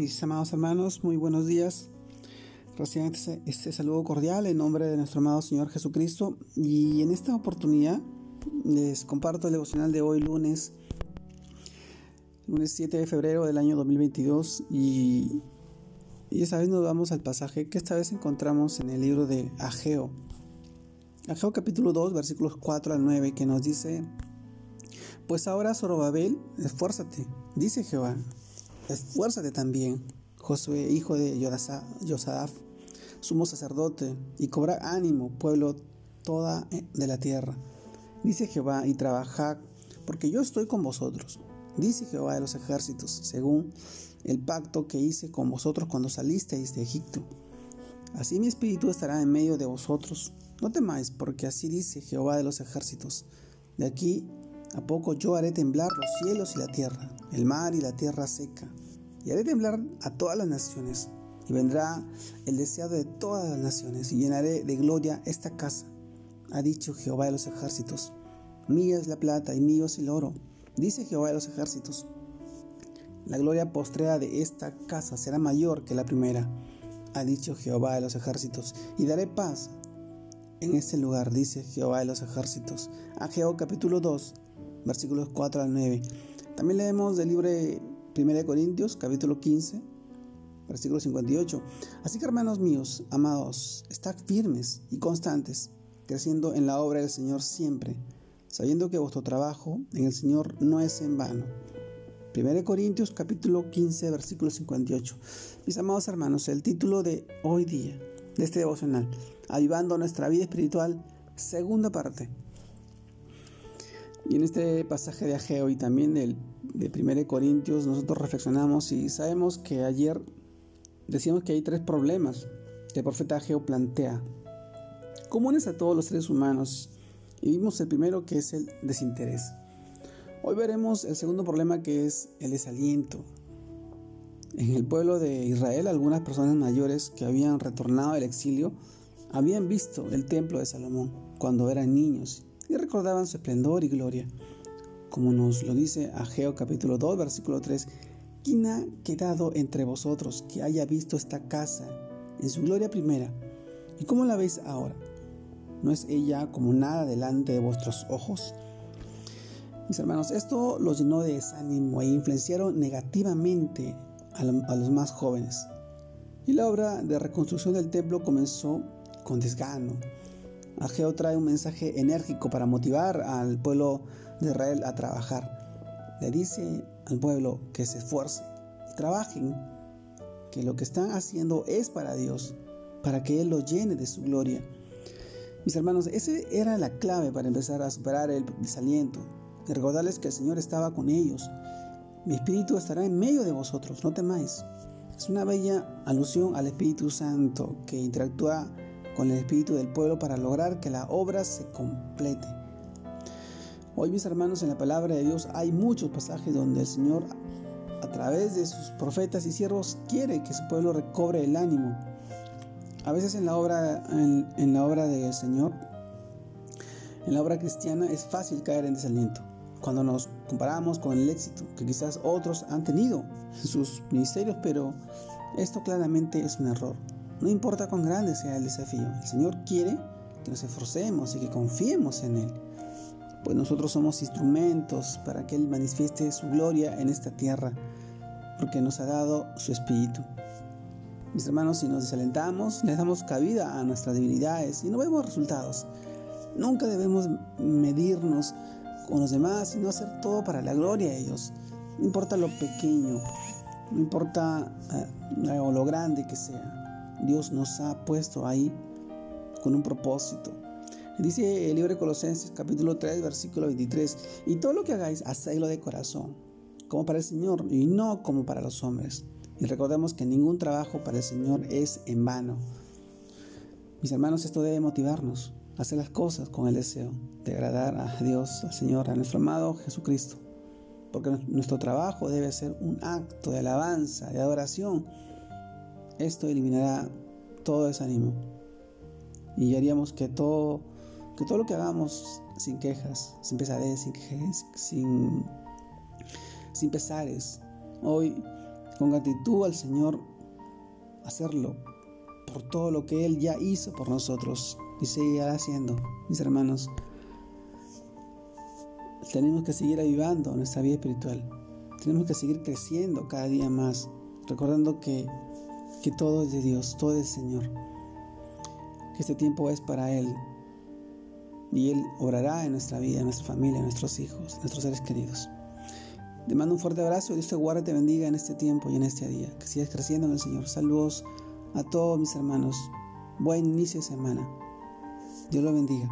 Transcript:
Mis amados hermanos, muy buenos días. Recién este, este, saludo cordial en nombre de nuestro amado Señor Jesucristo. Y en esta oportunidad les comparto el devocional de hoy, lunes, lunes 7 de febrero del año 2022. Y, y esta vez nos vamos al pasaje que esta vez encontramos en el libro de Ageo. Ageo capítulo 2, versículos 4 al 9, que nos dice: Pues ahora, Zorobabel, esfuérzate, dice Jehová Esfuérzate también, Josué, hijo de Yosadaf, sumo sacerdote, y cobra ánimo, pueblo toda de la tierra. Dice Jehová, y trabajad, porque yo estoy con vosotros. Dice Jehová de los ejércitos, según el pacto que hice con vosotros cuando salisteis de Egipto. Así mi espíritu estará en medio de vosotros. No temáis, porque así dice Jehová de los ejércitos. De aquí a poco yo haré temblar los cielos y la tierra, el mar y la tierra seca, y haré temblar a todas las naciones, y vendrá el deseado de todas las naciones, y llenaré de gloria esta casa, ha dicho Jehová de los ejércitos. Mía es la plata y mío es el oro, dice Jehová de los ejércitos. La gloria postrera de esta casa será mayor que la primera, ha dicho Jehová de los ejércitos, y daré paz en este lugar, dice Jehová de los ejércitos. Ageo capítulo 2, versículos 4 al 9. También leemos del libro de 1 Corintios, capítulo 15, versículo 58. Así que hermanos míos, amados, estad firmes y constantes, creciendo en la obra del Señor siempre, sabiendo que vuestro trabajo en el Señor no es en vano. 1 Corintios capítulo 15 versículo 58. Mis amados hermanos, el título de hoy día, de este devocional, Avivando nuestra vida espiritual, segunda parte. Y en este pasaje de Ageo y también del, de 1 Corintios nosotros reflexionamos y sabemos que ayer decíamos que hay tres problemas que el profeta Ageo plantea, comunes a todos los seres humanos. Y vimos el primero que es el desinterés. Hoy veremos el segundo problema que es el desaliento. En el pueblo de Israel algunas personas mayores que habían retornado del exilio habían visto el templo de Salomón cuando eran niños y recordaban su esplendor y gloria. Como nos lo dice Ageo capítulo 2, versículo 3, ¿quién ha quedado entre vosotros que haya visto esta casa en su gloria primera? ¿Y cómo la veis ahora? ¿No es ella como nada delante de vuestros ojos? Mis hermanos, esto los llenó de desánimo e influenciaron negativamente a, a los más jóvenes. Y la obra de reconstrucción del templo comenzó con desgano, Ageo trae un mensaje enérgico para motivar al pueblo de Israel a trabajar. Le dice al pueblo que se esfuerce, trabajen, que lo que están haciendo es para Dios, para que Él los llene de su gloria. Mis hermanos, esa era la clave para empezar a superar el desaliento y recordarles que el Señor estaba con ellos. Mi espíritu estará en medio de vosotros, no temáis. Es una bella alusión al Espíritu Santo que interactúa con el espíritu del pueblo para lograr que la obra se complete. Hoy mis hermanos en la palabra de Dios hay muchos pasajes donde el Señor a través de sus profetas y siervos quiere que su pueblo recobre el ánimo. A veces en la obra, en, la obra del Señor, en la obra cristiana es fácil caer en desaliento. Cuando nos comparamos con el éxito que quizás otros han tenido en sus ministerios, pero esto claramente es un error. No importa cuán grande sea el desafío, el Señor quiere que nos esforcemos y que confiemos en Él, pues nosotros somos instrumentos para que Él manifieste su gloria en esta tierra, porque nos ha dado su Espíritu. Mis hermanos, si nos desalentamos, le damos cabida a nuestras debilidades y no vemos resultados. Nunca debemos medirnos con los demás, sino hacer todo para la gloria de ellos. No importa lo pequeño, no importa eh, lo grande que sea. Dios nos ha puesto ahí con un propósito. Dice el libro de Colosenses capítulo 3 versículo 23, y todo lo que hagáis, hacedlo de corazón, como para el Señor y no como para los hombres. Y recordemos que ningún trabajo para el Señor es en vano. Mis hermanos, esto debe motivarnos a hacer las cosas con el deseo de agradar a Dios, al Señor, a nuestro amado Jesucristo. Porque nuestro trabajo debe ser un acto de alabanza, de adoración esto eliminará todo desánimo y haríamos que todo, que todo lo que hagamos sin quejas, sin pesadez, sin sin, sin pesares. Hoy con gratitud al Señor hacerlo por todo lo que Él ya hizo por nosotros y seguirá haciendo, mis hermanos. Tenemos que seguir avivando nuestra vida espiritual. Tenemos que seguir creciendo cada día más, recordando que, que todo es de Dios, todo es Señor. Que este tiempo es para Él. Y Él obrará en nuestra vida, en nuestra familia, en nuestros hijos, en nuestros seres queridos. Te mando un fuerte abrazo. Dios te guarde y te bendiga en este tiempo y en este día. Que sigas creciendo en el Señor. Saludos a todos mis hermanos. Buen inicio de semana. Dios lo bendiga.